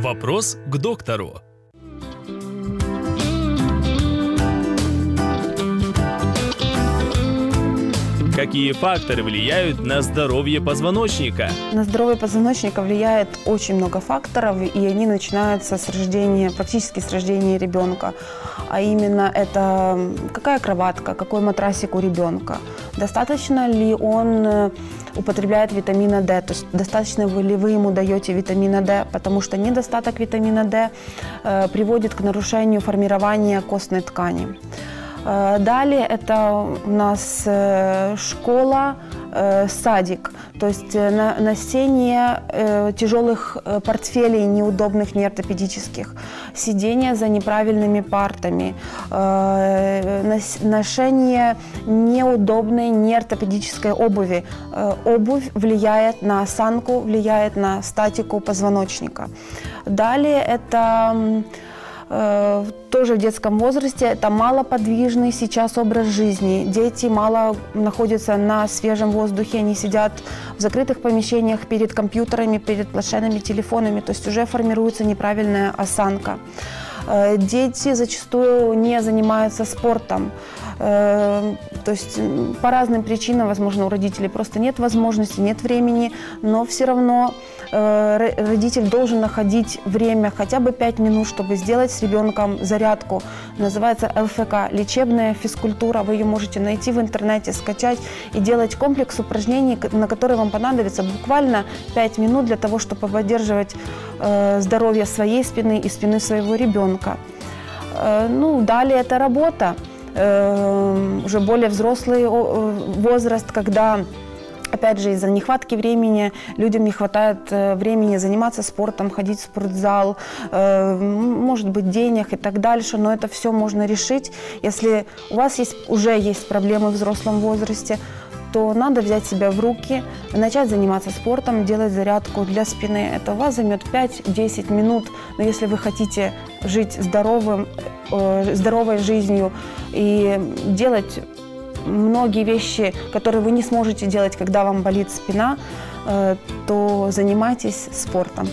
Вопрос к доктору. Какие факторы влияют на здоровье позвоночника? На здоровье позвоночника влияет очень много факторов, и они начинаются с рождения, практически с рождения ребенка. А именно это какая кроватка, какой матрасик у ребенка, достаточно ли он э, употребляет витамина D, то есть достаточно ли вы ему даете витамина D, потому что недостаток витамина D э, приводит к нарушению формирования костной ткани. Э, далее это у нас э, школа, э, садик, то есть носение тяжелых портфелей неудобных, неортопедических, сидение за неправильными партами, ношение неудобной неортопедической обуви. Обувь влияет на осанку, влияет на статику позвоночника. Далее это тоже в детском возрасте. Это малоподвижный сейчас образ жизни. Дети мало находятся на свежем воздухе, они сидят в закрытых помещениях перед компьютерами, перед планшетными телефонами, то есть уже формируется неправильная осанка. Э, дети зачастую не занимаются спортом. Э, то есть по разным причинам, возможно, у родителей просто нет возможности, нет времени, но все равно э, родитель должен находить время, хотя бы 5 минут, чтобы сделать с ребенком зарядку. Называется ЛФК, лечебная физкультура. Вы ее можете найти в интернете, скачать и делать комплекс упражнений, на которые вам понадобится буквально 5 минут для того, чтобы поддерживать э, здоровье своей спины и спины своего ребенка. Ну, далее это работа. Эм, уже более взрослый возраст, когда Опять же, из-за нехватки времени людям не хватает э, времени заниматься спортом, ходить в спортзал, э, может быть, денег и так дальше, но это все можно решить. Если у вас есть, уже есть проблемы в взрослом возрасте, то надо взять себя в руки, начать заниматься спортом, делать зарядку для спины. Это у вас займет 5-10 минут, но если вы хотите жить здоровым, э, здоровой жизнью и делать многие вещи, которые вы не сможете делать, когда вам болит спина, э, то занимайтесь спортом.